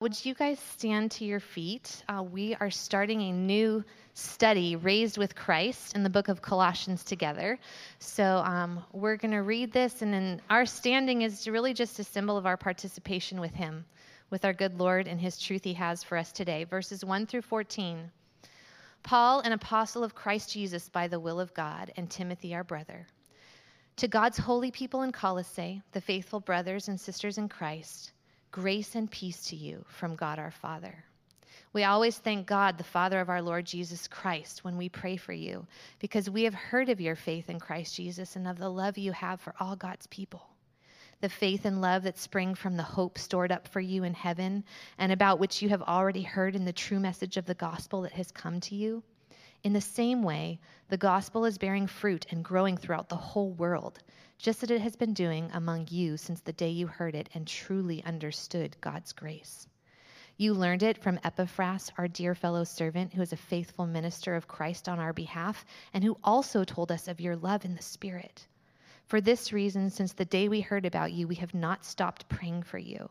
Would you guys stand to your feet? Uh, we are starting a new study, Raised with Christ, in the book of Colossians together. So um, we're going to read this, and then our standing is really just a symbol of our participation with Him, with our good Lord and His truth He has for us today. Verses 1 through 14. Paul, an apostle of Christ Jesus by the will of God, and Timothy, our brother. To God's holy people in Colossae, the faithful brothers and sisters in Christ, Grace and peace to you from God our Father. We always thank God, the Father of our Lord Jesus Christ, when we pray for you, because we have heard of your faith in Christ Jesus and of the love you have for all God's people. The faith and love that spring from the hope stored up for you in heaven, and about which you have already heard in the true message of the gospel that has come to you. In the same way, the gospel is bearing fruit and growing throughout the whole world just as it has been doing among you since the day you heard it and truly understood God's grace. You learned it from Epaphras, our dear fellow servant, who is a faithful minister of Christ on our behalf, and who also told us of your love in the Spirit. For this reason, since the day we heard about you, we have not stopped praying for you.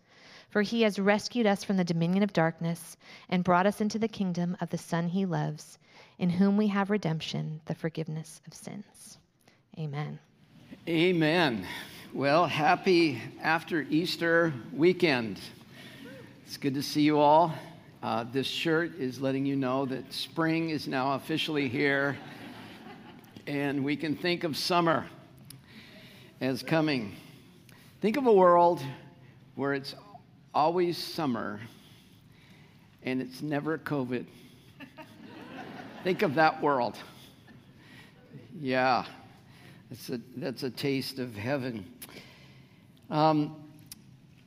For he has rescued us from the dominion of darkness and brought us into the kingdom of the Son he loves, in whom we have redemption, the forgiveness of sins. Amen. Amen. Well, happy after Easter weekend. It's good to see you all. Uh, this shirt is letting you know that spring is now officially here, and we can think of summer as coming. Think of a world where it's always summer and it's never COVID. Think of that world. Yeah, that's a, that's a taste of heaven. Um,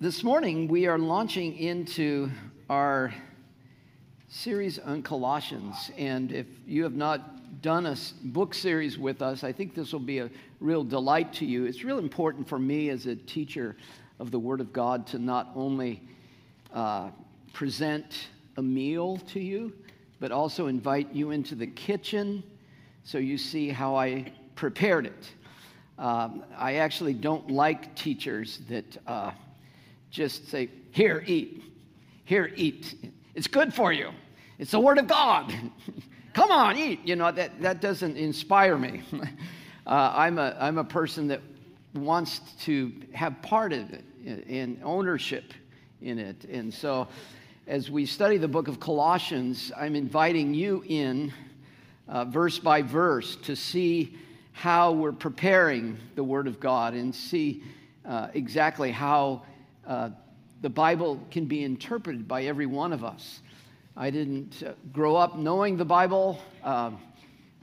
this morning, we are launching into our series on Colossians. And if you have not done a book series with us, I think this will be a real delight to you. It's real important for me as a teacher of the Word of God to not only uh, present a meal to you, but also invite you into the kitchen so you see how I prepared it. Um, I actually don't like teachers that uh, just say, Here, eat. Here, eat. It's good for you. It's the Word of God. Come on, eat. You know, that, that doesn't inspire me. uh, I'm, a, I'm a person that wants to have part of it and ownership in it. And so, as we study the book of Colossians, I'm inviting you in uh, verse by verse to see how we're preparing the Word of God and see uh, exactly how uh, the Bible can be interpreted by every one of us. I didn't uh, grow up knowing the Bible. Um,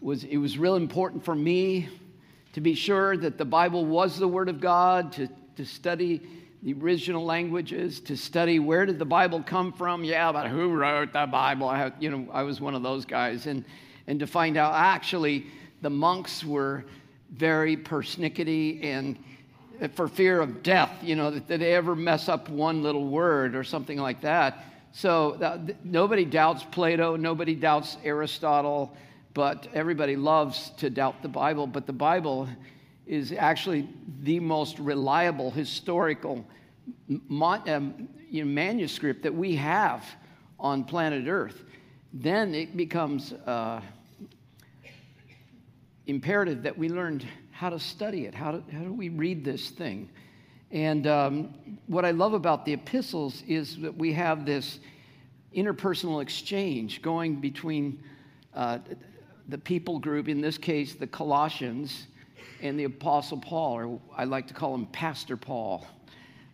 was, it was real important for me to be sure that the Bible was the Word of God, to, to study the original languages, to study where did the Bible come from? Yeah, but who wrote the Bible? I you know, I was one of those guys. And, and to find out actually the monks were very persnickety and for fear of death, you know, that they ever mess up one little word or something like that. So uh, that, nobody doubts Plato, nobody doubts Aristotle, but everybody loves to doubt the Bible. But the Bible is actually the most reliable historical um, manuscript that we have on planet Earth. Then it becomes uh, imperative that we learn how to study it. How do, how do we read this thing? And um, what I love about the epistles is that we have this interpersonal exchange going between uh, the people group, in this case, the Colossians, and the Apostle Paul, or I like to call him Pastor Paul,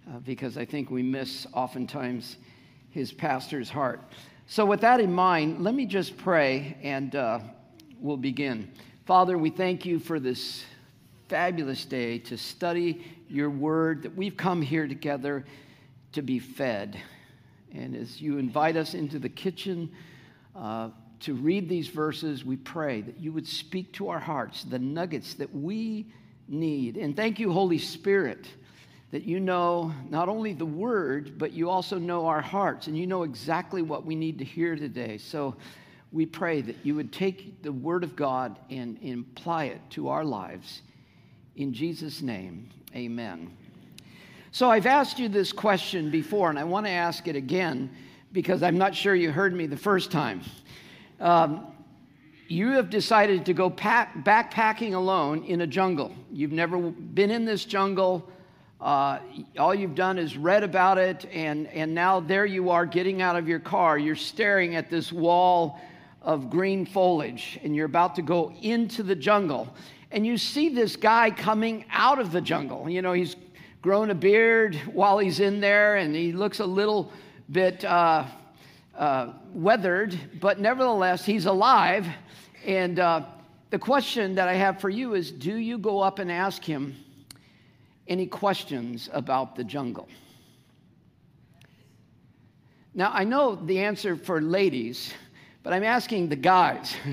uh, because I think we miss oftentimes his pastor's heart. So, with that in mind, let me just pray and uh, we'll begin. Father, we thank you for this fabulous day to study your word, that we've come here together to be fed. And as you invite us into the kitchen uh, to read these verses, we pray that you would speak to our hearts the nuggets that we need. And thank you, Holy Spirit, that you know not only the word, but you also know our hearts and you know exactly what we need to hear today. So we pray that you would take the word of God and, and apply it to our lives. In Jesus' name, amen. So I've asked you this question before, and I want to ask it again because I'm not sure you heard me the first time. Um, you have decided to go pack, backpacking alone in a jungle. You've never been in this jungle. Uh, all you've done is read about it, and, and now there you are getting out of your car. You're staring at this wall of green foliage, and you're about to go into the jungle. And you see this guy coming out of the jungle. You know, he's grown a beard while he's in there, and he looks a little bit uh, uh, weathered, but nevertheless, he's alive. And uh, the question that I have for you is do you go up and ask him any questions about the jungle? Now, I know the answer for ladies, but I'm asking the guys.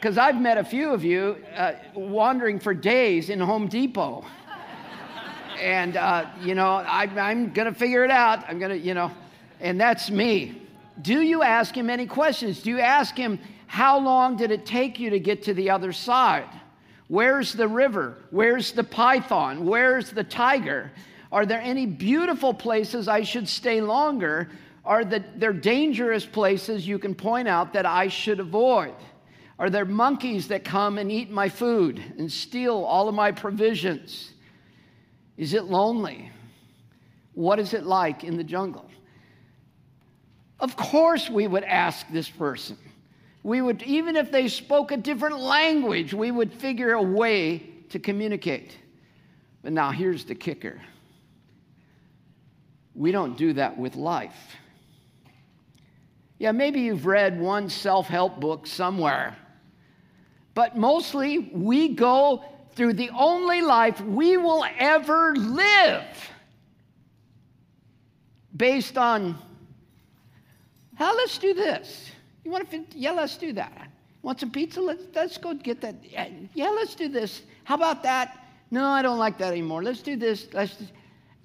Because I've met a few of you uh, wandering for days in Home Depot. and, uh, you know, I, I'm going to figure it out. I'm going to, you know, and that's me. Do you ask him any questions? Do you ask him, how long did it take you to get to the other side? Where's the river? Where's the python? Where's the tiger? Are there any beautiful places I should stay longer? Are there dangerous places you can point out that I should avoid? Are there monkeys that come and eat my food and steal all of my provisions? Is it lonely? What is it like in the jungle? Of course, we would ask this person. We would, even if they spoke a different language, we would figure a way to communicate. But now here's the kicker we don't do that with life. Yeah, maybe you've read one self help book somewhere but mostly we go through the only life we will ever live based on, how let's do this. You want to, yeah, let's do that. Want some pizza? Let's, let's go get that. Yeah, let's do this. How about that? No, I don't like that anymore. Let's do this. Let's do,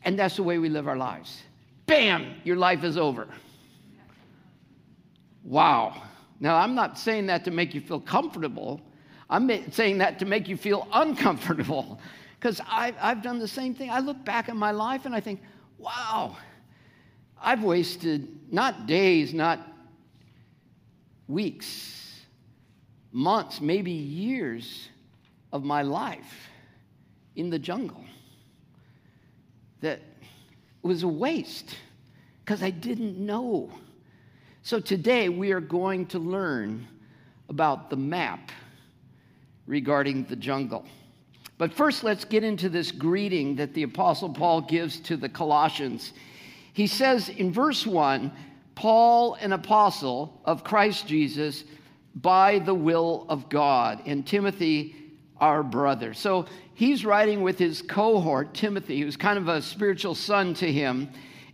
and that's the way we live our lives. Bam, your life is over. Wow. Now, I'm not saying that to make you feel comfortable. I'm saying that to make you feel uncomfortable because I I've done the same thing. I look back at my life and I think, wow, I've wasted not days, not weeks, months, maybe years of my life in the jungle that was a waste because I didn't know. So today we are going to learn about the map regarding the jungle. But first, let's get into this greeting that the Apostle Paul gives to the Colossians. He says in verse 1 Paul, an apostle of Christ Jesus, by the will of God, and Timothy, our brother. So he's writing with his cohort, Timothy, who's kind of a spiritual son to him,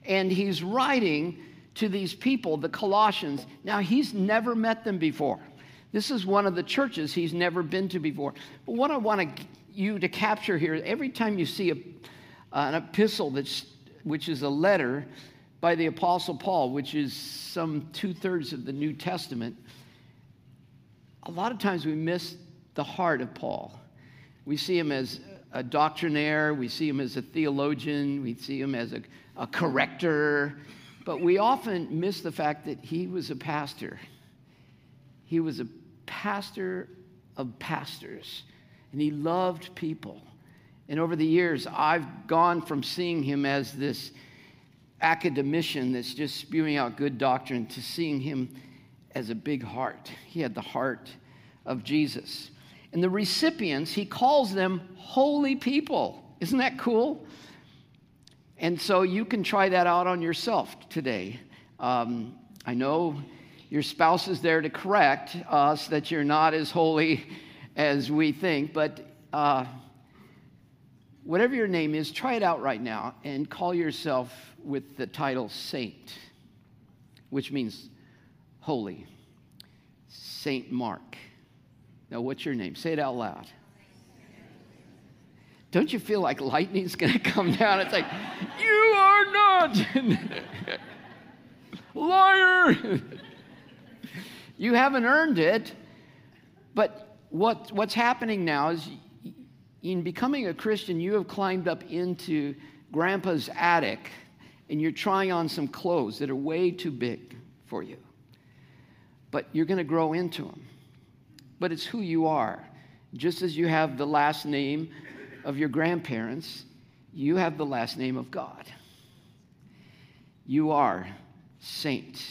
and he's writing to these people, the Colossians. Now, he's never met them before. This is one of the churches he's never been to before. But what I want to, you to capture here, every time you see a, an epistle that's, which is a letter by the Apostle Paul, which is some two thirds of the New Testament, a lot of times we miss the heart of Paul. We see him as a doctrinaire, we see him as a theologian, we see him as a, a corrector, but we often miss the fact that he was a pastor. He was a pastor of pastors, and he loved people. And over the years, I've gone from seeing him as this academician that's just spewing out good doctrine to seeing him as a big heart. He had the heart of Jesus. And the recipients, he calls them holy people. Isn't that cool? And so you can try that out on yourself today. Um, I know your spouse is there to correct us that you're not as holy as we think. But uh, whatever your name is, try it out right now and call yourself with the title saint, which means holy. Saint Mark. Now, what's your name? Say it out loud. Don't you feel like lightning's going to come down? It's like, you are not. Liar. you haven't earned it. But what, what's happening now is in becoming a Christian, you have climbed up into grandpa's attic and you're trying on some clothes that are way too big for you. But you're going to grow into them. But it's who you are. Just as you have the last name of your grandparents, you have the last name of God. You are saint,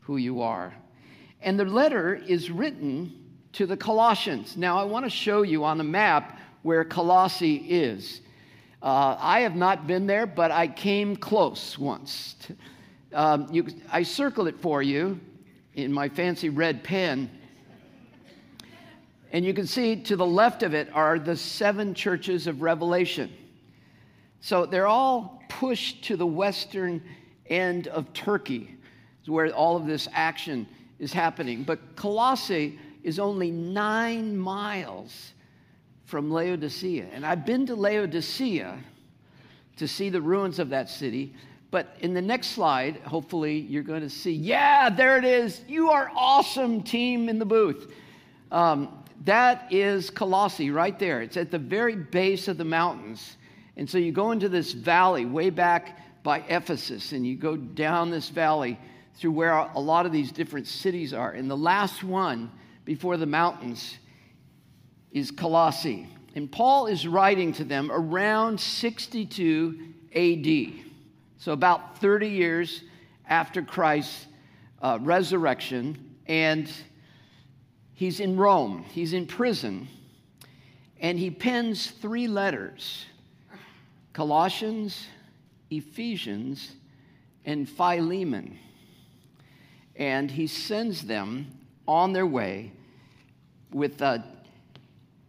who you are. And the letter is written to the Colossians. Now, I want to show you on the map where Colossae is. Uh, I have not been there, but I came close once. Um, you, I circled it for you in my fancy red pen. And you can see to the left of it are the seven churches of Revelation. So they're all pushed to the western end of Turkey, where all of this action is happening. But Colossae is only nine miles from Laodicea. And I've been to Laodicea to see the ruins of that city. But in the next slide, hopefully, you're going to see, yeah, there it is. You are awesome, team in the booth. Um, that is Colossae right there. It's at the very base of the mountains. And so you go into this valley way back by Ephesus, and you go down this valley through where a lot of these different cities are. And the last one before the mountains is Colossae. And Paul is writing to them around 62 AD. So, about 30 years after Christ's uh, resurrection. And he's in Rome, he's in prison. And he pens three letters Colossians, Ephesians, and Philemon. And he sends them on their way with uh,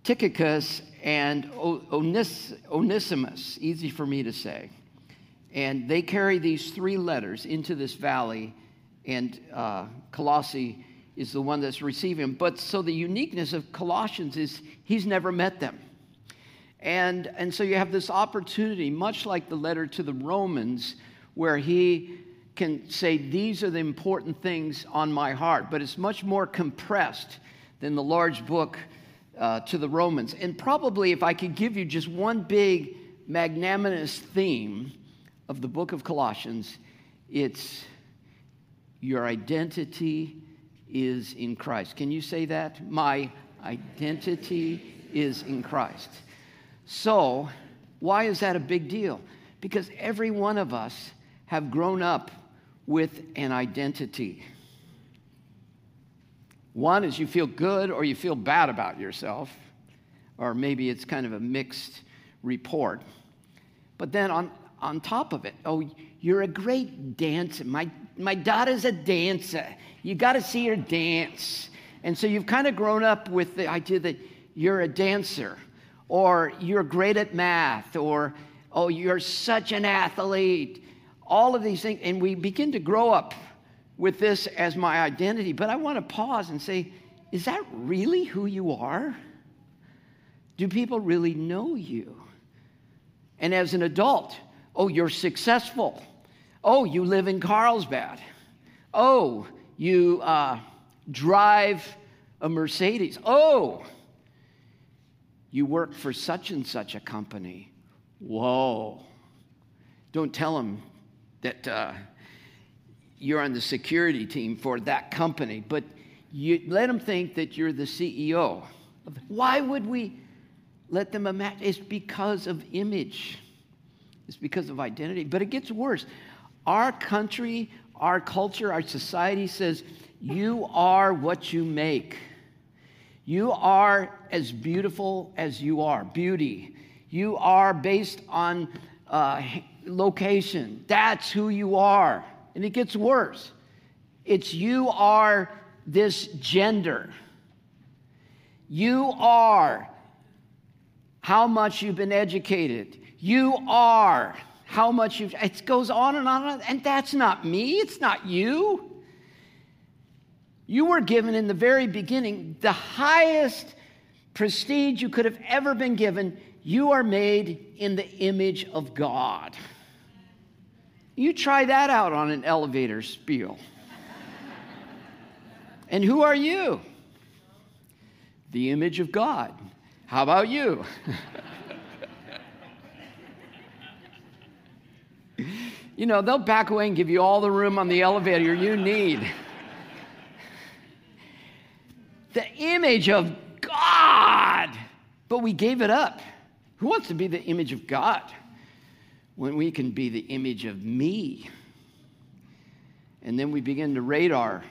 Tychicus and Onys- Onesimus, easy for me to say. And they carry these three letters into this valley, and uh, Colossae is the one that's receiving them. But so the uniqueness of Colossians is he's never met them. And, and so you have this opportunity, much like the letter to the Romans, where he can say, These are the important things on my heart, but it's much more compressed than the large book uh, to the Romans. And probably, if I could give you just one big magnanimous theme of the book of Colossians, it's your identity is in Christ. Can you say that? My identity is in Christ. So, why is that a big deal? Because every one of us have grown up with an identity. One is you feel good or you feel bad about yourself, or maybe it's kind of a mixed report. But then on, on top of it, oh, you're a great dancer. My, my daughter's a dancer. You got to see her dance. And so you've kind of grown up with the idea that you're a dancer, or you're great at math, or oh, you're such an athlete, all of these things. And we begin to grow up with this as my identity. But I want to pause and say, is that really who you are? Do people really know you? And as an adult, oh, you're successful. Oh, you live in Carlsbad. Oh, you uh, drive a Mercedes. Oh, you work for such and such a company. Whoa. Don't tell them that uh, you're on the security team for that company, but you let them think that you're the CEO. Why would we let them imagine? It's because of image, it's because of identity. But it gets worse. Our country, our culture, our society says, you are what you make. You are as beautiful as you are, beauty. You are based on uh, location. That's who you are. And it gets worse. It's you are this gender. You are how much you've been educated. You are how much you've. It goes on and on, and, on, and that's not me. It's not you. You were given in the very beginning the highest prestige you could have ever been given. You are made in the image of God. You try that out on an elevator spiel. and who are you? The image of God. How about you? you know, they'll back away and give you all the room on the elevator you need. the image of God. But we gave it up. Who wants to be the image of God when we can be the image of me? And then we begin to radar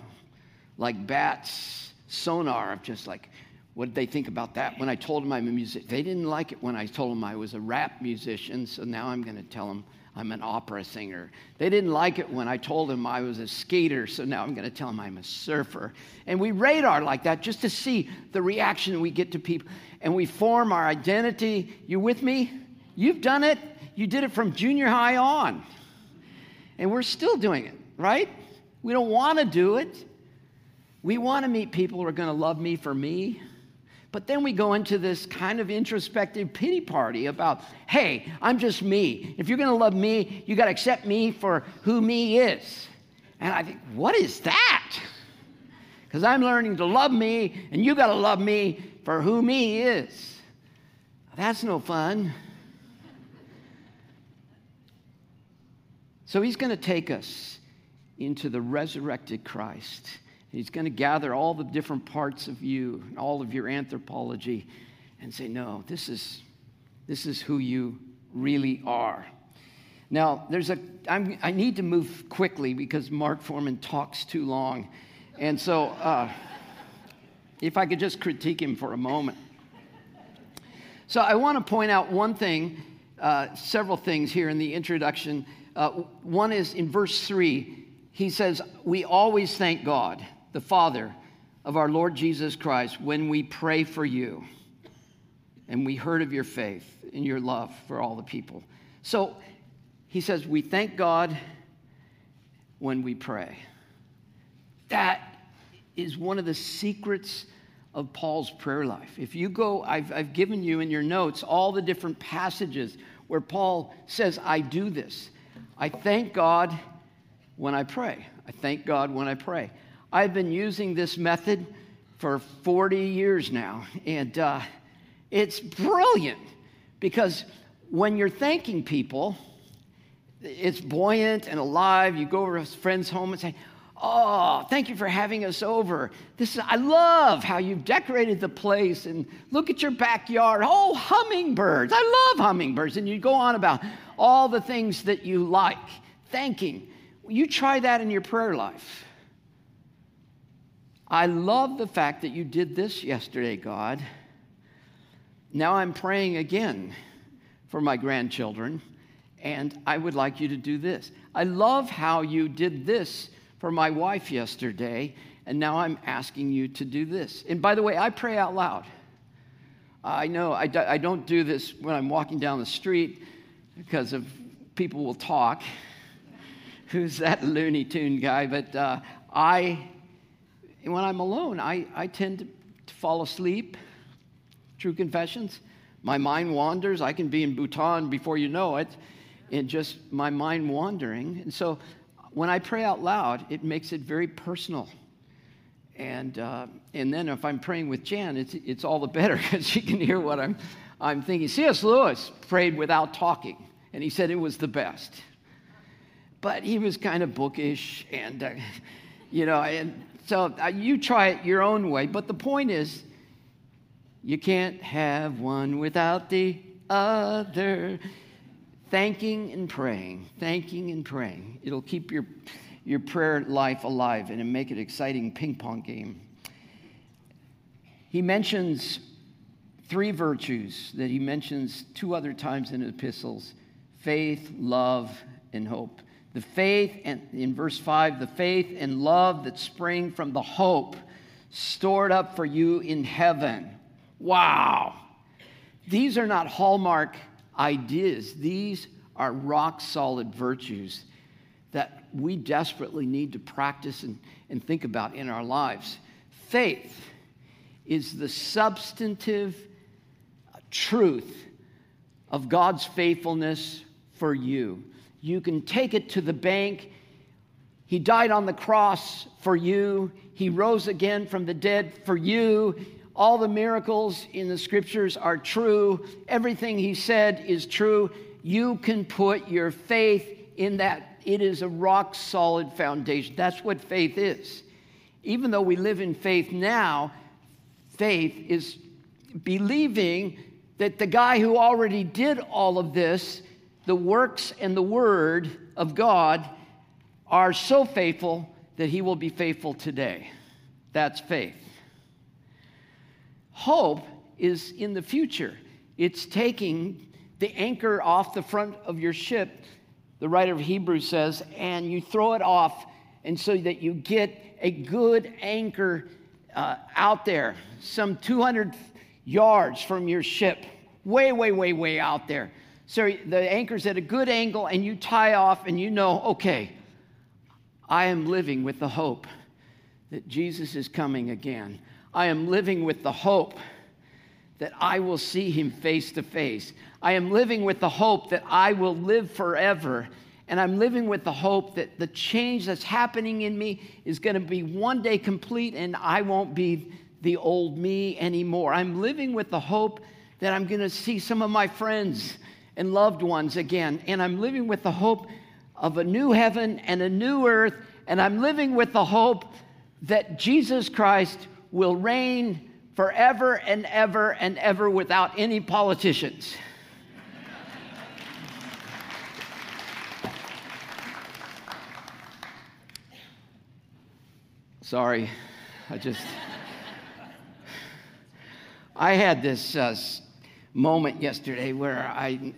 like bats, sonar, of just like, what did they think about that when I told them I'm a musician? They didn't like it when I told them I was a rap musician, so now I'm going to tell them I'm an opera singer. They didn't like it when I told them I was a skater, so now I'm going to tell them I'm a surfer. And we radar like that just to see the reaction we get to people. And we form our identity. You with me? You've done it. You did it from junior high on. And we're still doing it, right? We don't want to do it. We want to meet people who are going to love me for me. But then we go into this kind of introspective pity party about, hey, I'm just me. If you're going to love me, you got to accept me for who me is. And I think, what is that? Because I'm learning to love me, and you got to love me for who me is. That's no fun. So he's going to take us into the resurrected Christ. He's going to gather all the different parts of you, all of your anthropology, and say, no, this is, this is who you really are. Now, there's a, I'm, I need to move quickly because Mark Foreman talks too long. And so, uh, if I could just critique him for a moment. So, I want to point out one thing, uh, several things here in the introduction. Uh, one is in verse 3, he says, We always thank God the Father of our Lord Jesus Christ when we pray for you. And we heard of your faith and your love for all the people. So he says, We thank God when we pray. That is one of the secrets of Paul's prayer life. If you go, I've, I've given you in your notes all the different passages where Paul says, I do this. I thank God when I pray. I thank God when I pray. I've been using this method for 40 years now, and uh, it's brilliant because when you're thanking people, it's buoyant and alive. You go over to a friend's home and say, Oh, thank you for having us over. This is, I love how you've decorated the place and look at your backyard. Oh, hummingbirds. I love hummingbirds. And you go on about all the things that you like. Thanking. You try that in your prayer life. I love the fact that you did this yesterday, God. Now I'm praying again for my grandchildren, and I would like you to do this. I love how you did this for my wife yesterday, and now I'm asking you to do this. And by the way, I pray out loud. I know I, I don't do this when I'm walking down the street because of people will talk. Who's that Looney Tune guy? But uh, I when I'm alone, I, I tend to, to fall asleep. True confessions. My mind wanders. I can be in Bhutan before you know it, and just my mind wandering. And so when I pray out loud, it makes it very personal. And, uh, and then if I'm praying with Jan, it's, it's all the better because she can hear what I'm, I'm thinking. C.S. Lewis prayed without talking, and he said it was the best. But he was kind of bookish, and, uh, you know, and so uh, you try it your own way. But the point is, you can't have one without the other. Thanking and praying, thanking and praying. It'll keep your, your prayer life alive and make it an exciting ping pong game. He mentions three virtues that he mentions two other times in epistles faith, love, and hope. The faith, and in verse 5, the faith and love that spring from the hope stored up for you in heaven. Wow. These are not hallmark ideas, these are rock solid virtues that we desperately need to practice and, and think about in our lives. Faith is the substantive truth of God's faithfulness for you. You can take it to the bank. He died on the cross for you. He rose again from the dead for you. All the miracles in the scriptures are true. Everything he said is true. You can put your faith in that. It is a rock solid foundation. That's what faith is. Even though we live in faith now, faith is believing that the guy who already did all of this, the works and the word of God, are so faithful that he will be faithful today. That's faith. Hope is in the future, it's taking the anchor off the front of your ship, the writer of Hebrews says, and you throw it off, and so that you get a good anchor uh, out there, some 200 yards from your ship, way, way, way, way out there. So the anchor's at a good angle, and you tie off, and you know, okay, I am living with the hope that Jesus is coming again. I am living with the hope that I will see him face to face. I am living with the hope that I will live forever. And I'm living with the hope that the change that's happening in me is going to be one day complete and I won't be the old me anymore. I'm living with the hope that I'm going to see some of my friends and loved ones again. And I'm living with the hope of a new heaven and a new earth. And I'm living with the hope that Jesus Christ will reign forever and ever and ever without any politicians. Sorry, I just. I had this uh, moment yesterday where I,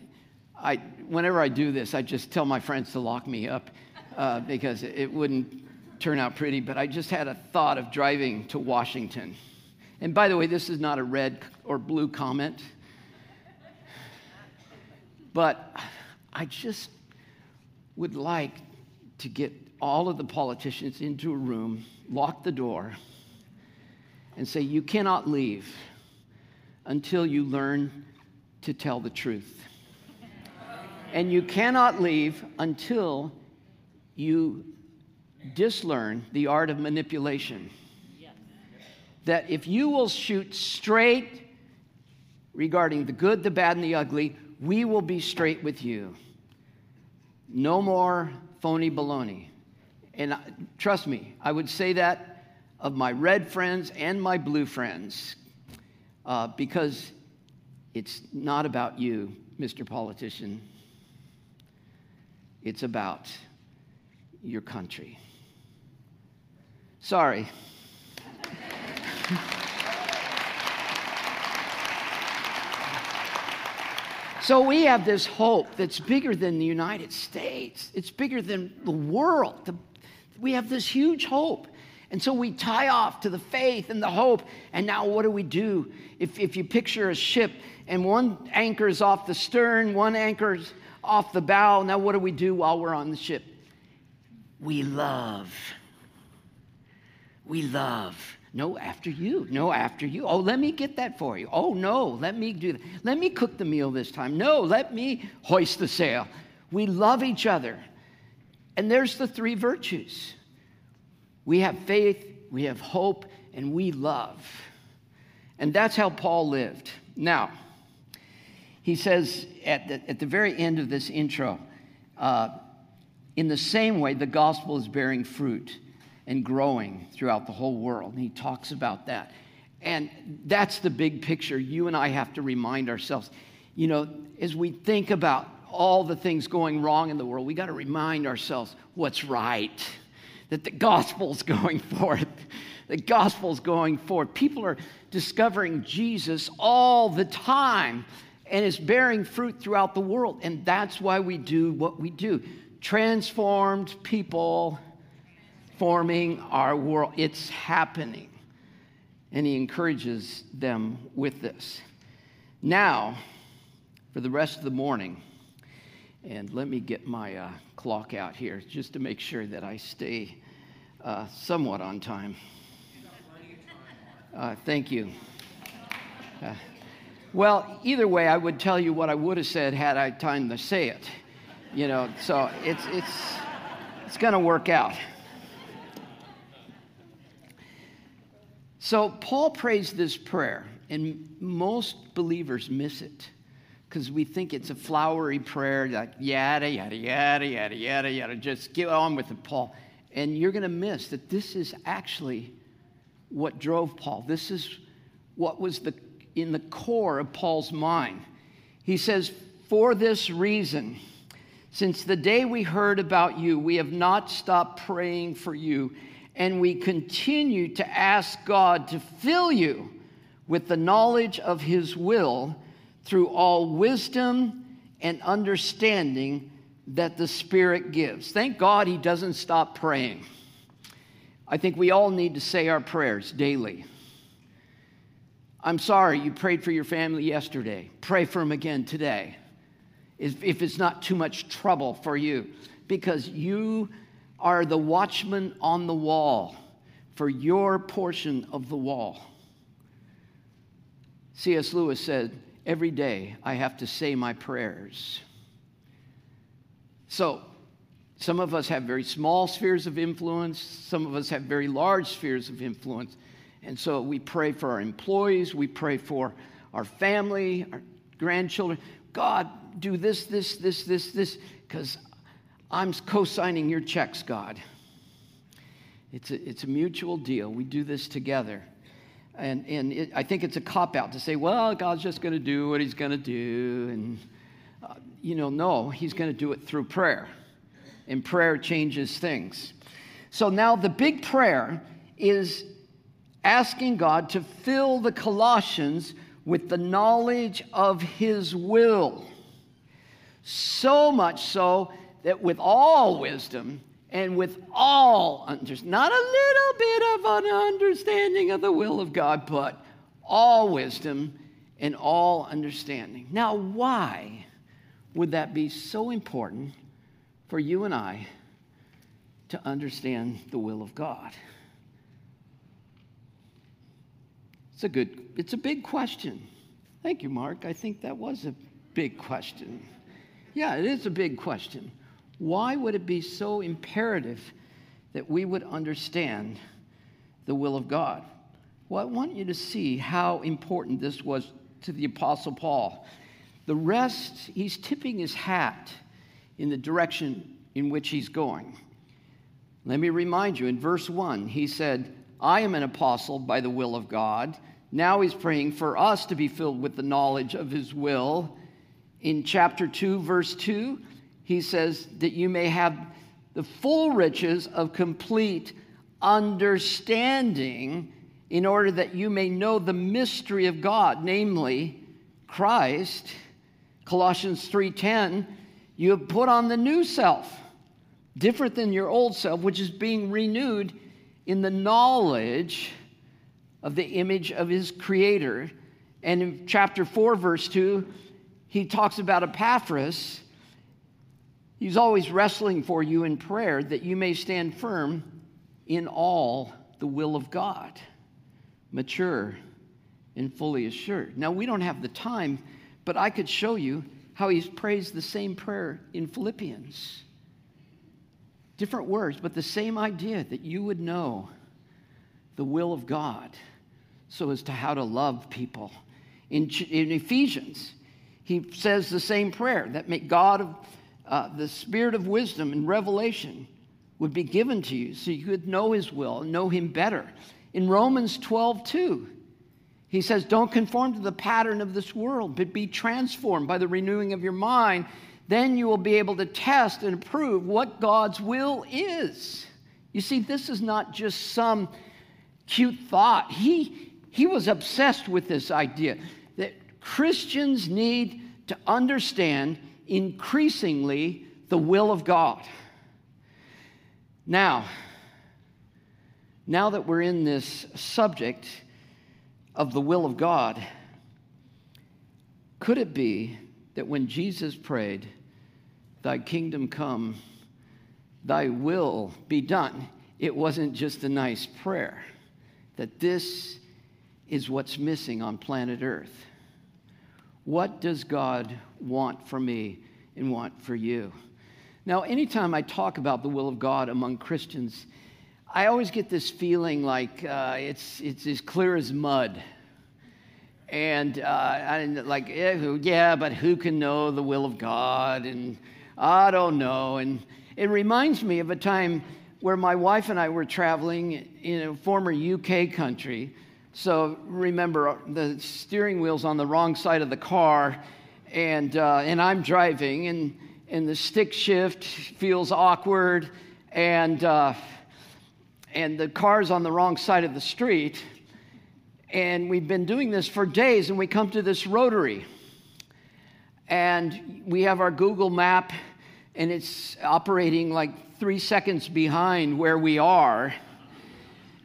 I, whenever I do this, I just tell my friends to lock me up uh, because it wouldn't turn out pretty. But I just had a thought of driving to Washington. And by the way, this is not a red or blue comment. But I just would like to get all of the politicians into a room, lock the door, and say, You cannot leave until you learn to tell the truth. And you cannot leave until you dislearn the art of manipulation. That if you will shoot straight regarding the good, the bad, and the ugly, we will be straight with you. No more phony baloney. And trust me, I would say that of my red friends and my blue friends uh, because it's not about you, Mr. Politician. It's about your country. Sorry. so we have this hope that's bigger than the United States, it's bigger than the world. We have this huge hope. And so we tie off to the faith and the hope. And now what do we do? If, if you picture a ship and one anchor is off the stern, one anchor is off the bow, now what do we do while we're on the ship? We love. We love. No, after you. No, after you. Oh, let me get that for you. Oh, no, let me do that. Let me cook the meal this time. No, let me hoist the sail. We love each other. And there's the three virtues we have faith, we have hope, and we love. And that's how Paul lived. Now, he says at the, at the very end of this intro, uh, in the same way, the gospel is bearing fruit and growing throughout the whole world. And he talks about that. And that's the big picture you and I have to remind ourselves. You know, as we think about all the things going wrong in the world, we got to remind ourselves what's right that the gospel's going forth. The gospel's going forth. People are discovering Jesus all the time and is bearing fruit throughout the world. And that's why we do what we do. Transformed people forming our world. It's happening. And he encourages them with this. Now, for the rest of the morning, and let me get my uh, clock out here just to make sure that I stay uh, somewhat on time. Uh, thank you. Uh, well, either way, I would tell you what I would have said had I time to say it. You know, so it's it's it's going to work out. So Paul prays this prayer, and most believers miss it because we think it's a flowery prayer, like yada, yada, yada, yada, yada, yada. Just get on with it, Paul. And you're going to miss that this is actually what drove Paul. This is what was the, in the core of Paul's mind. He says, For this reason, since the day we heard about you, we have not stopped praying for you, and we continue to ask God to fill you with the knowledge of his will through all wisdom and understanding that the Spirit gives. Thank God he doesn't stop praying. I think we all need to say our prayers daily. I'm sorry you prayed for your family yesterday. Pray for them again today. If it's not too much trouble for you, because you are the watchmen on the wall for your portion of the wall. C.S. Lewis said, Every day I have to say my prayers. So, some of us have very small spheres of influence, some of us have very large spheres of influence. And so we pray for our employees, we pray for our family, our grandchildren. God, do this, this, this, this, this, because I'm co signing your checks, God. It's a, it's a mutual deal. We do this together. And, and it, I think it's a cop out to say, well, God's just going to do what he's going to do. And uh, you know, no, he's going to do it through prayer. And prayer changes things. So now the big prayer is asking God to fill the Colossians with the knowledge of his will. So much so that with all wisdom and with all understanding, not a little bit of an understanding of the will of God, but all wisdom and all understanding. Now, why? would that be so important for you and I to understand the will of God? It's a good, it's a big question. Thank you, Mark. I think that was a big question. Yeah, it is a big question. Why would it be so imperative that we would understand the will of God? Well, I want you to see how important this was to the Apostle Paul. The rest, he's tipping his hat in the direction in which he's going. Let me remind you in verse 1, he said, I am an apostle by the will of God. Now he's praying for us to be filled with the knowledge of his will. In chapter 2, verse 2, he says that you may have the full riches of complete understanding in order that you may know the mystery of God, namely Christ Colossians 3:10, you have put on the new self, different than your old self, which is being renewed in the knowledge of the image of his creator. And in chapter 4 verse 2, he talks about Epaphras. He's always wrestling for you in prayer that you may stand firm in all the will of God, mature and fully assured. Now, we don't have the time but I could show you how he's praised the same prayer in Philippians. Different words, but the same idea that you would know the will of God so as to how to love people. In, in Ephesians, he says the same prayer that may God, uh, the spirit of wisdom and revelation, would be given to you so you could know his will and know him better. In Romans 12, 2, he says, Don't conform to the pattern of this world, but be transformed by the renewing of your mind. Then you will be able to test and prove what God's will is. You see, this is not just some cute thought. He, he was obsessed with this idea that Christians need to understand increasingly the will of God. Now, now that we're in this subject, of the will of God, could it be that when Jesus prayed, Thy kingdom come, Thy will be done, it wasn't just a nice prayer, that this is what's missing on planet Earth. What does God want for me and want for you? Now, anytime I talk about the will of God among Christians, I always get this feeling like uh, it's, it's as clear as mud. And uh, I, like, yeah, but who can know the will of God? And I don't know. And it reminds me of a time where my wife and I were traveling in a former UK country. So remember, the steering wheel's on the wrong side of the car, and, uh, and I'm driving, and, and the stick shift feels awkward, and, uh, and the car's on the wrong side of the street. And we've been doing this for days, and we come to this rotary. And we have our Google map, and it's operating like three seconds behind where we are.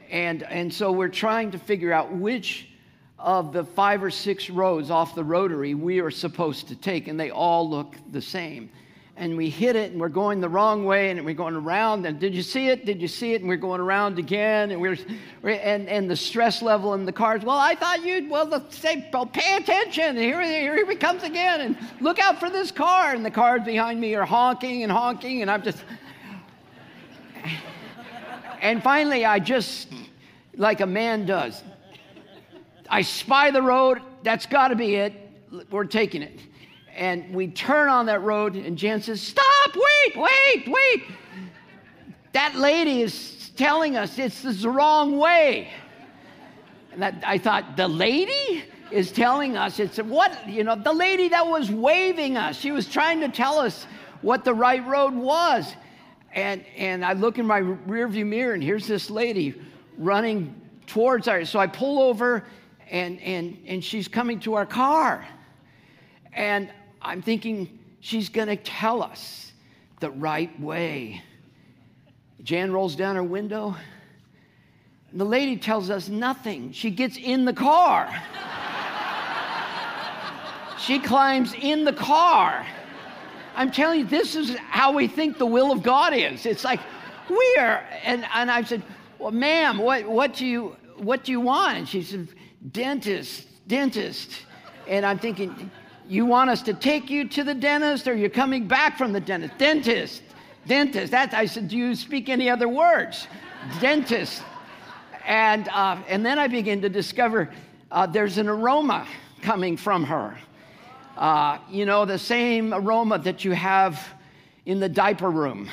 And, and so we're trying to figure out which of the five or six roads off the rotary we are supposed to take, and they all look the same. And we hit it, and we're going the wrong way, and we're going around. And did you see it? Did you see it? And we're going around again, and we're, and, and the stress level in the cars. Well, I thought you'd well say, well, pay attention. And here, here he comes again, and look out for this car. And the cars behind me are honking and honking, and I'm just. And finally, I just, like a man does, I spy the road. That's got to be it. We're taking it. And we turn on that road, and Jan says, Stop, wait, wait, wait. That lady is telling us it's the wrong way. And that, I thought, The lady? is telling us it's what you know the lady that was waving us she was trying to tell us what the right road was and, and I look in my rearview mirror, and here's this lady running towards us. So I pull over, and, and, and she's coming to our car. And I'm thinking, she's going to tell us the right way. Jan rolls down her window. And the lady tells us nothing. She gets in the car. she climbs in the car. I'm telling you, this is how we think the will of God is. It's like, we are, and, and I said, well, ma'am, what, what, do you, what do you want? And she said, dentist, dentist. And I'm thinking, you want us to take you to the dentist or you're coming back from the dentist? Dentist, dentist. That, I said, do you speak any other words? dentist. And, uh, and then I begin to discover uh, there's an aroma coming from her. Uh, you know, the same aroma that you have in the diaper room.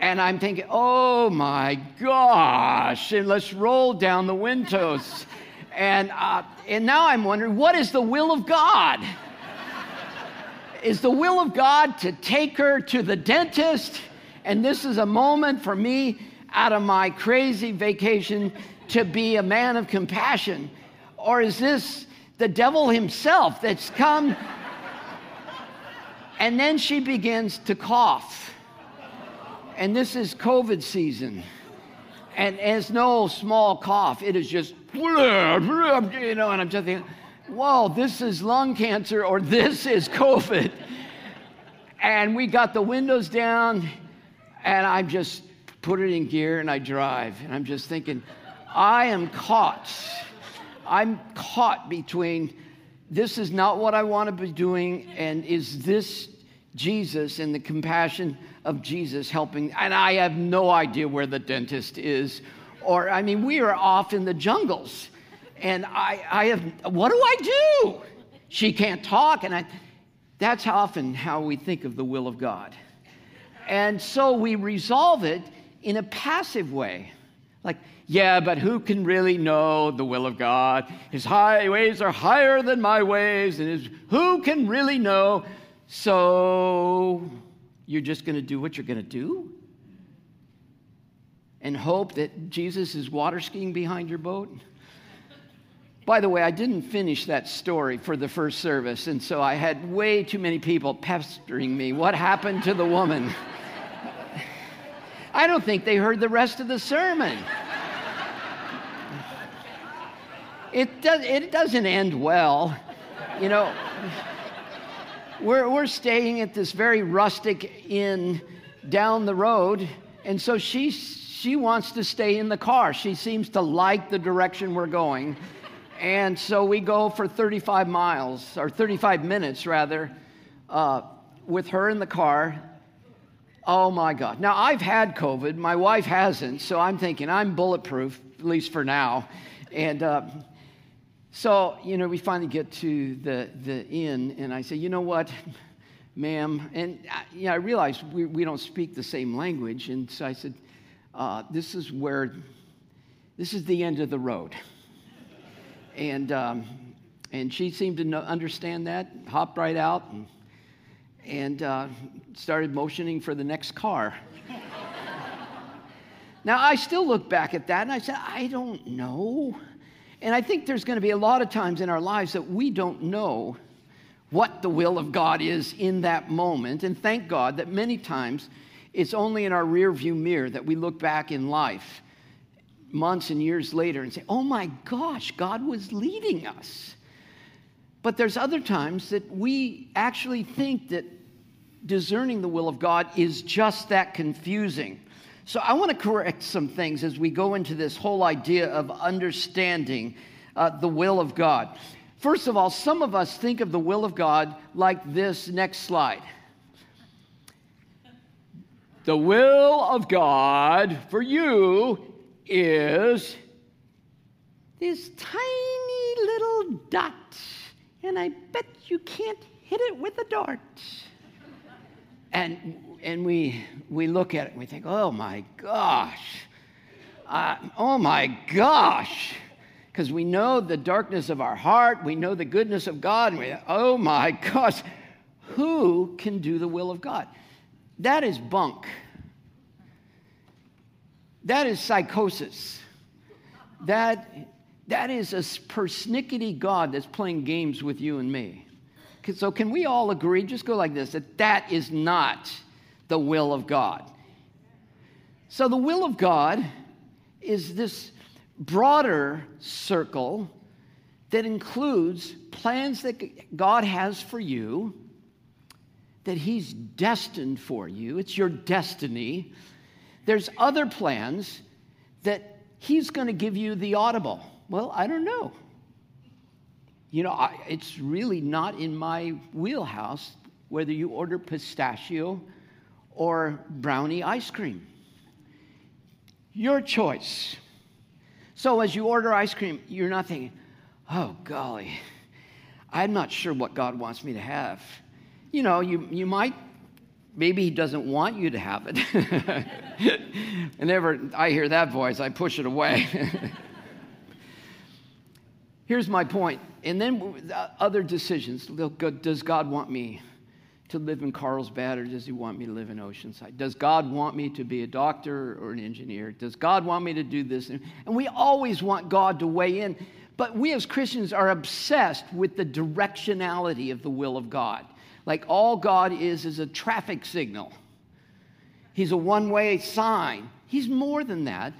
And I'm thinking, oh my gosh, and let's roll down the windows. And, uh, and now I'm wondering, what is the will of God? is the will of God to take her to the dentist? And this is a moment for me out of my crazy vacation to be a man of compassion? Or is this the devil himself that's come. and then she begins to cough. And this is COVID season. And it's no small cough. It is just, you know, and I'm just thinking, whoa, this is lung cancer or this is COVID. And we got the windows down, and I just put it in gear and I drive. And I'm just thinking, I am caught I'm caught between this is not what I want to be doing, and is this Jesus and the compassion of Jesus helping? And I have no idea where the dentist is. Or, I mean, we are off in the jungles. And I, I have, what do I do? She can't talk. And I, that's often how we think of the will of God. And so we resolve it in a passive way. Like, yeah, but who can really know the will of God? His highways are higher than my ways, and his, who can really know? So you're just going to do what you're going to do? And hope that Jesus is water skiing behind your boat? By the way, I didn't finish that story for the first service, and so I had way too many people pestering me. What happened to the woman? I don't think they heard the rest of the sermon. It, does, it doesn't end well. You know, we're, we're staying at this very rustic inn down the road, and so she, she wants to stay in the car. She seems to like the direction we're going. And so we go for 35 miles, or 35 minutes rather, uh, with her in the car. Oh my God. Now, I've had COVID. My wife hasn't. So I'm thinking I'm bulletproof, at least for now. And uh, so, you know, we finally get to the, the inn, and I say, you know what, ma'am? And, I, uh, you know, I realized we, we don't speak the same language. And so I said, uh, this is where, this is the end of the road. And, um, and she seemed to know, understand that, hopped right out, and, and uh, started motioning for the next car. now, I still look back at that and I said, I don't know. And I think there's going to be a lot of times in our lives that we don't know what the will of God is in that moment. And thank God that many times it's only in our rearview mirror that we look back in life months and years later and say, oh my gosh, God was leading us. But there's other times that we actually think that discerning the will of God is just that confusing. So I want to correct some things as we go into this whole idea of understanding uh, the will of God. First of all, some of us think of the will of God like this next slide. The will of God for you is this tiny little dot, and I bet you can't hit it with a dart. And, and we, we look at it and we think, oh my gosh, uh, oh my gosh. Because we know the darkness of our heart, we know the goodness of God, and we, oh my gosh, who can do the will of God? That is bunk. That is psychosis. That, that is a persnickety God that's playing games with you and me. So, can we all agree, just go like this, that that is not the will of God? So, the will of God is this broader circle that includes plans that God has for you, that He's destined for you. It's your destiny. There's other plans that He's going to give you the audible. Well, I don't know. You know, I, it's really not in my wheelhouse whether you order pistachio or brownie ice cream. Your choice. So as you order ice cream, you're not thinking, oh, golly, I'm not sure what God wants me to have. You know, you, you might, maybe He doesn't want you to have it. Whenever I hear that voice, I push it away. Here's my point. And then other decisions. Does God want me to live in Carlsbad or does he want me to live in Oceanside? Does God want me to be a doctor or an engineer? Does God want me to do this? And we always want God to weigh in. But we as Christians are obsessed with the directionality of the will of God. Like all God is is a traffic signal. He's a one way sign. He's more than that.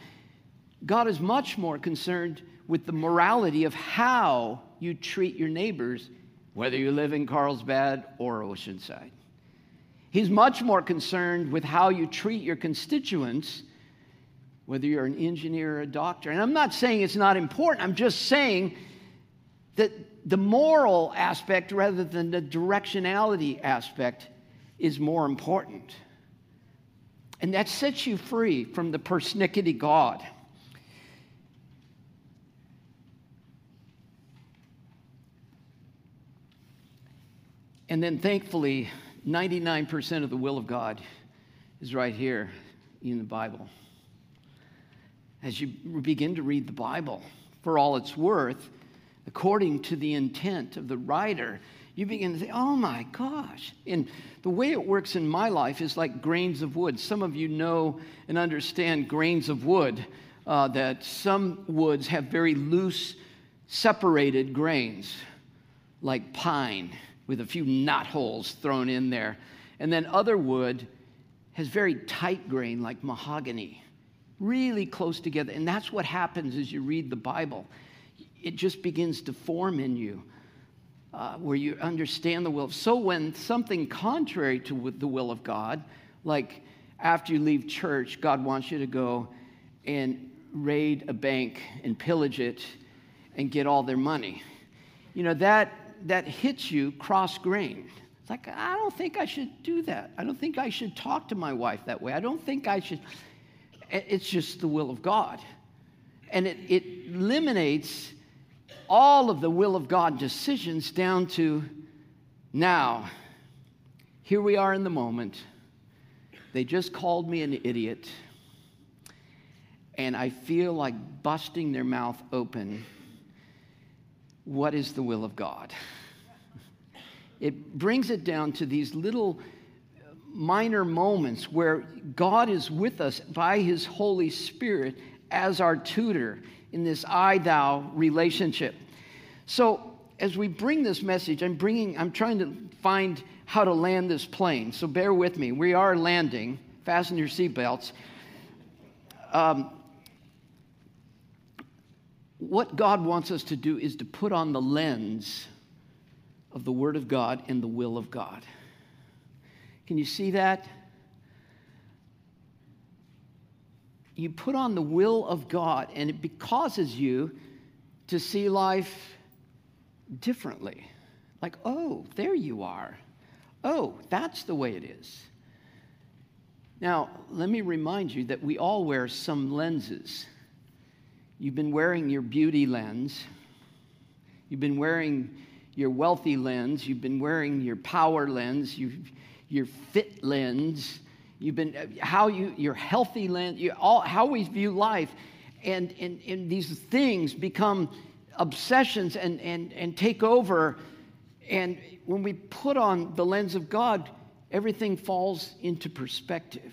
God is much more concerned with the morality of how you treat your neighbors whether you live in Carlsbad or Oceanside. He's much more concerned with how you treat your constituents, whether you're an engineer or a doctor. And I'm not saying it's not important, I'm just saying that the moral aspect rather than the directionality aspect is more important. And that sets you free from the persnickety God. And then thankfully, 99% of the will of God is right here in the Bible. As you begin to read the Bible, for all it's worth, according to the intent of the writer, you begin to say, oh my gosh. And the way it works in my life is like grains of wood. Some of you know and understand grains of wood, uh, that some woods have very loose, separated grains, like pine with a few knot holes thrown in there. And then other wood has very tight grain like mahogany, really close together. And that's what happens as you read the Bible. It just begins to form in you. Uh, where you understand the will. So when something contrary to the will of God, like after you leave church, God wants you to go and raid a bank and pillage it and get all their money. You know, that, that hits you cross grain. It's like, I don't think I should do that. I don't think I should talk to my wife that way. I don't think I should. It's just the will of God. And it, it eliminates all of the will of God decisions down to now. Here we are in the moment. They just called me an idiot. And I feel like busting their mouth open. What is the will of God? It brings it down to these little minor moments where God is with us by his Holy Spirit as our tutor in this I thou relationship. So, as we bring this message, I'm bringing, I'm trying to find how to land this plane. So, bear with me. We are landing. Fasten your seatbelts. Um, what God wants us to do is to put on the lens of the Word of God and the will of God. Can you see that? You put on the will of God, and it causes you to see life differently. Like, oh, there you are. Oh, that's the way it is. Now, let me remind you that we all wear some lenses. You've been wearing your beauty lens, you've been wearing your wealthy lens, you've been wearing your power lens, your fit lens, you've been how you your healthy lens, you, all, how we view life, and, and, and these things become obsessions and, and, and take over. And when we put on the lens of God, everything falls into perspective.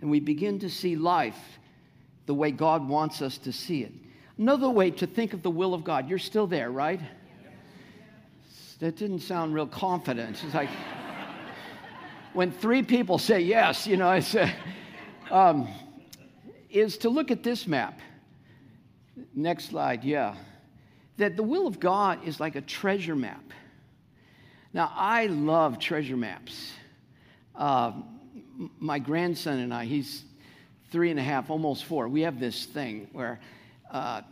And we begin to see life the way God wants us to see it. Another way to think of the will of God, you're still there, right? That didn't sound real confident. It's like when three people say yes, you know, I say, um, is to look at this map. Next slide, yeah. That the will of God is like a treasure map. Now, I love treasure maps. Uh, my grandson and I, he's three and a half, almost four, we have this thing where uh,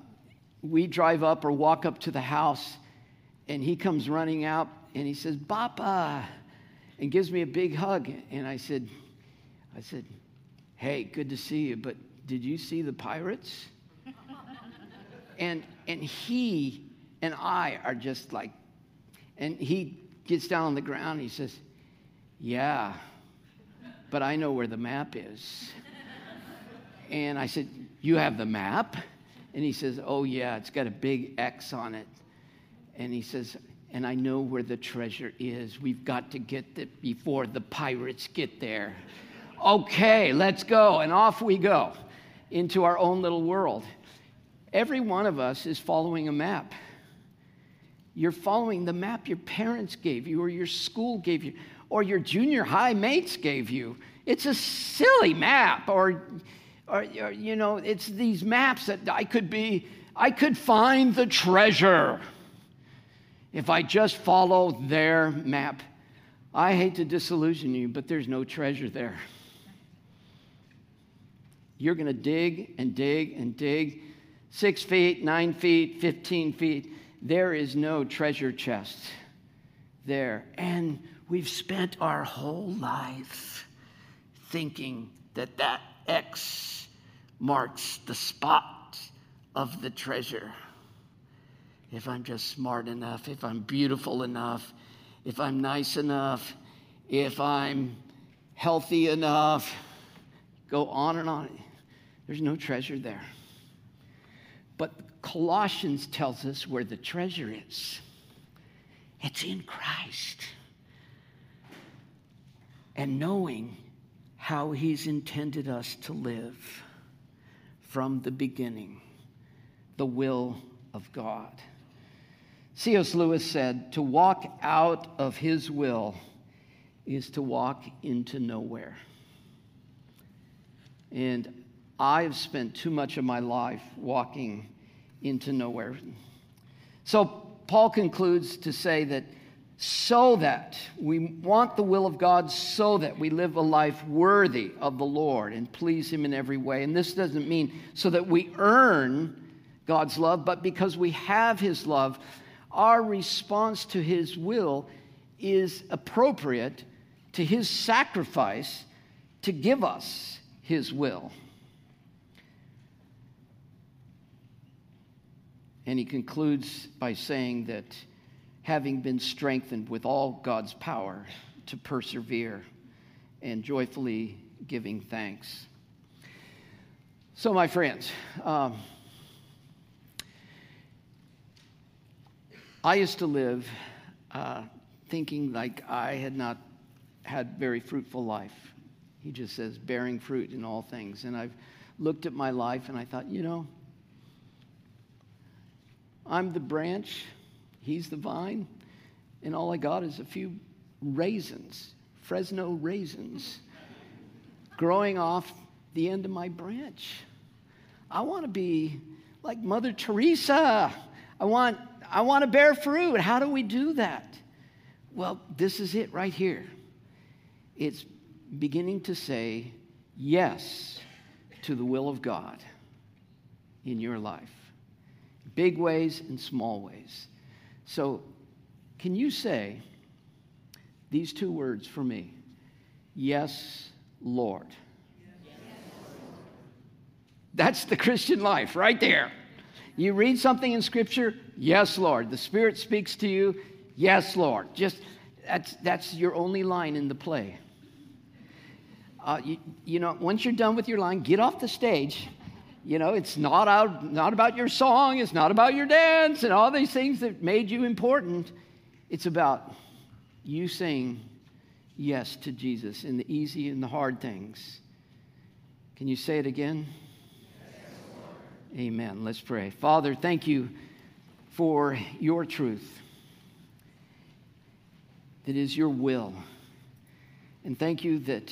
we drive up or walk up to the house, and he comes running out and he says, Papa, and gives me a big hug. And I said, I said, hey, good to see you, but did you see the pirates? and, and he and I are just like, and he gets down on the ground he says, Yeah, but I know where the map is. And I said, You have the map? And he says, Oh, yeah, it's got a big X on it. And he says, And I know where the treasure is. We've got to get it before the pirates get there. okay, let's go. And off we go into our own little world. Every one of us is following a map. You're following the map your parents gave you, or your school gave you, or your junior high mates gave you. It's a silly map, or, or, or you know, it's these maps that I could be, I could find the treasure if I just follow their map. I hate to disillusion you, but there's no treasure there. You're going to dig and dig and dig six feet, nine feet, 15 feet there is no treasure chest there. And we've spent our whole life thinking that that X marks the spot of the treasure. If I'm just smart enough, if I'm beautiful enough, if I'm nice enough, if I'm healthy enough, go on and on. There's no treasure there. But Colossians tells us where the treasure is it's in Christ. And knowing how he's intended us to live from the beginning, the will of God. C.S. Lewis said, To walk out of his will is to walk into nowhere. And I've spent too much of my life walking into nowhere. So Paul concludes to say that so that we want the will of God so that we live a life worthy of the Lord and please Him in every way. And this doesn't mean so that we earn God's love, but because we have His love, our response to His will is appropriate to His sacrifice to give us His will. And he concludes by saying that having been strengthened with all God's power to persevere and joyfully giving thanks. So, my friends, um, I used to live uh, thinking like I had not had very fruitful life. He just says, bearing fruit in all things. And I've looked at my life and I thought, you know, I'm the branch, he's the vine, and all I got is a few raisins, Fresno raisins, growing off the end of my branch. I want to be like Mother Teresa. I want, I want to bear fruit. How do we do that? Well, this is it right here. It's beginning to say yes to the will of God in your life big ways and small ways. So, can you say these two words for me? Yes, Lord. That's the Christian life right there. You read something in Scripture, yes, Lord. The Spirit speaks to you, yes, Lord. Just that's, that's your only line in the play. Uh, you, you know, once you're done with your line, get off the stage you know, it's not, out, not about your song, it's not about your dance and all these things that made you important. It's about you saying yes to Jesus in the easy and the hard things. Can you say it again? Yes, Amen. Let's pray. Father, thank you for your truth. That is your will. And thank you that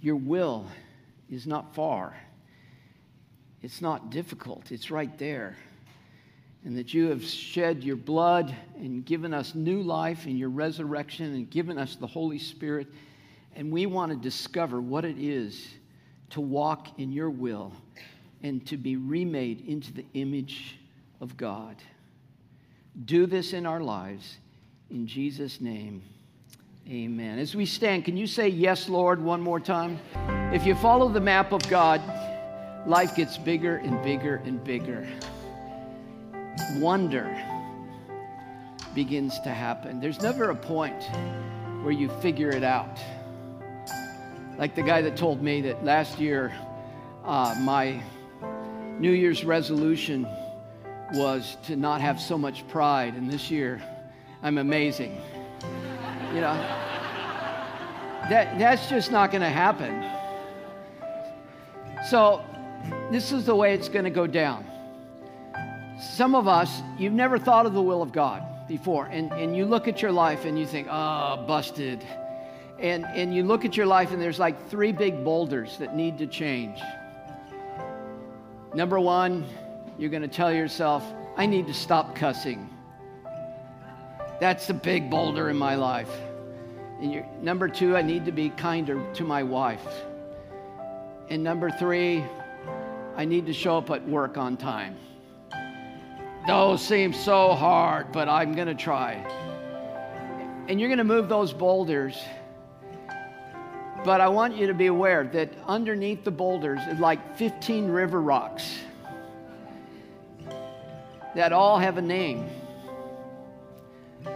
your will is not far it's not difficult, it's right there. And that you have shed your blood and given us new life in your resurrection and given us the Holy Spirit. And we want to discover what it is to walk in your will and to be remade into the image of God. Do this in our lives. In Jesus' name, amen. As we stand, can you say, Yes, Lord, one more time? If you follow the map of God, life gets bigger and bigger and bigger. Wonder begins to happen. There's never a point where you figure it out. Like the guy that told me that last year, uh, my New Year's resolution was to not have so much pride, and this year, I'm amazing. You know, that, that's just not going to happen. So this is the way it's going to go down. Some of us, you've never thought of the will of God before, and, and you look at your life and you think, oh, busted. And, and you look at your life and there's like three big boulders that need to change. Number one, you're going to tell yourself, I need to stop cussing. That's the big boulder in my life. And number two, I need to be kinder to my wife. And number three, I need to show up at work on time. Those seem so hard, but I'm going to try. And you're going to move those boulders. But I want you to be aware that underneath the boulders is like 15 river rocks that all have a name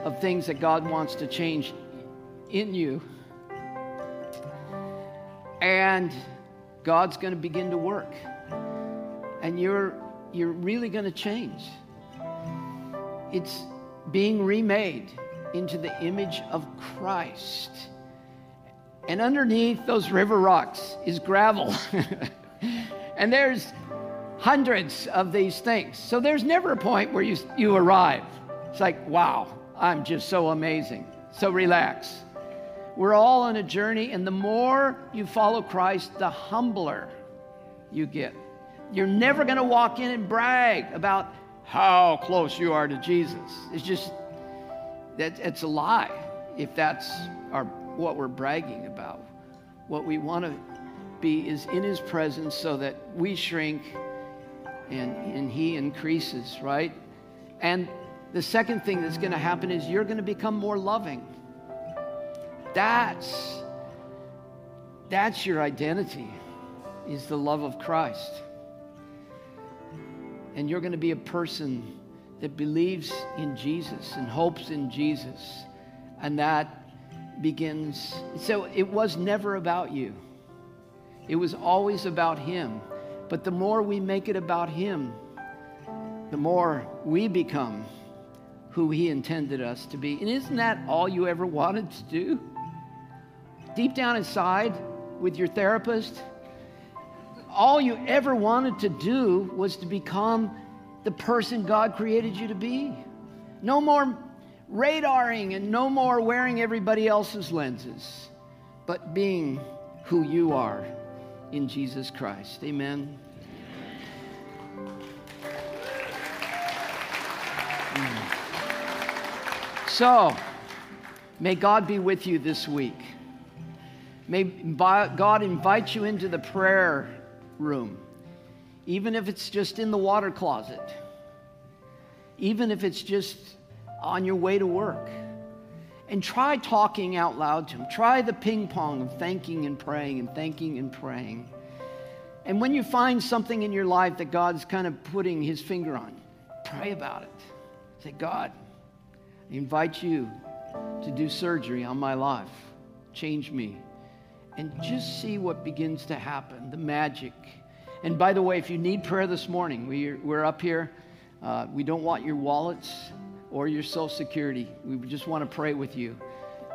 of things that God wants to change in you. And God's going to begin to work and you're, you're really going to change. It's being remade into the image of Christ. And underneath those river rocks is gravel. and there's hundreds of these things. So there's never a point where you, you arrive. It's like, wow, I'm just so amazing. So relax. We're all on a journey, and the more you follow Christ, the humbler you get. You're never going to walk in and brag about how close you are to Jesus. It's just, that, it's a lie if that's our, what we're bragging about. What we want to be is in His presence so that we shrink and, and He increases, right? And the second thing that's going to happen is you're going to become more loving. That's that's your identity is the love of Christ. And you're going to be a person that believes in Jesus and hopes in Jesus. And that begins. So it was never about you, it was always about Him. But the more we make it about Him, the more we become who He intended us to be. And isn't that all you ever wanted to do? Deep down inside, with your therapist, all you ever wanted to do was to become the person God created you to be. No more radaring and no more wearing everybody else's lenses, but being who you are in Jesus Christ. Amen. Hmm. So, may God be with you this week. May God invite you into the prayer room, even if it's just in the water closet, even if it's just on your way to work. And try talking out loud to Him. Try the ping pong of thanking and praying and thanking and praying. And when you find something in your life that God's kind of putting His finger on, pray about it. Say, God, I invite you to do surgery on my life. Change me and just see what begins to happen the magic. And by the way, if you need prayer this morning, we're, we're up here. Uh, we don't want your wallets or your social security. We just want to pray with you.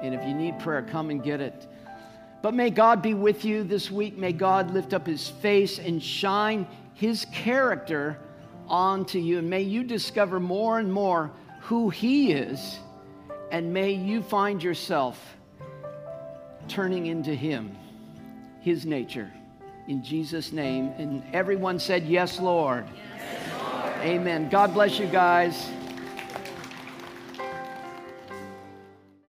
And if you need prayer, come and get it. But may God be with you this week. May God lift up his face and shine his character onto you. And may you discover more and more who he is. And may you find yourself turning into Him, His nature. In Jesus' name. And everyone said, Yes, Lord. Yes, Lord. Amen. God bless you guys.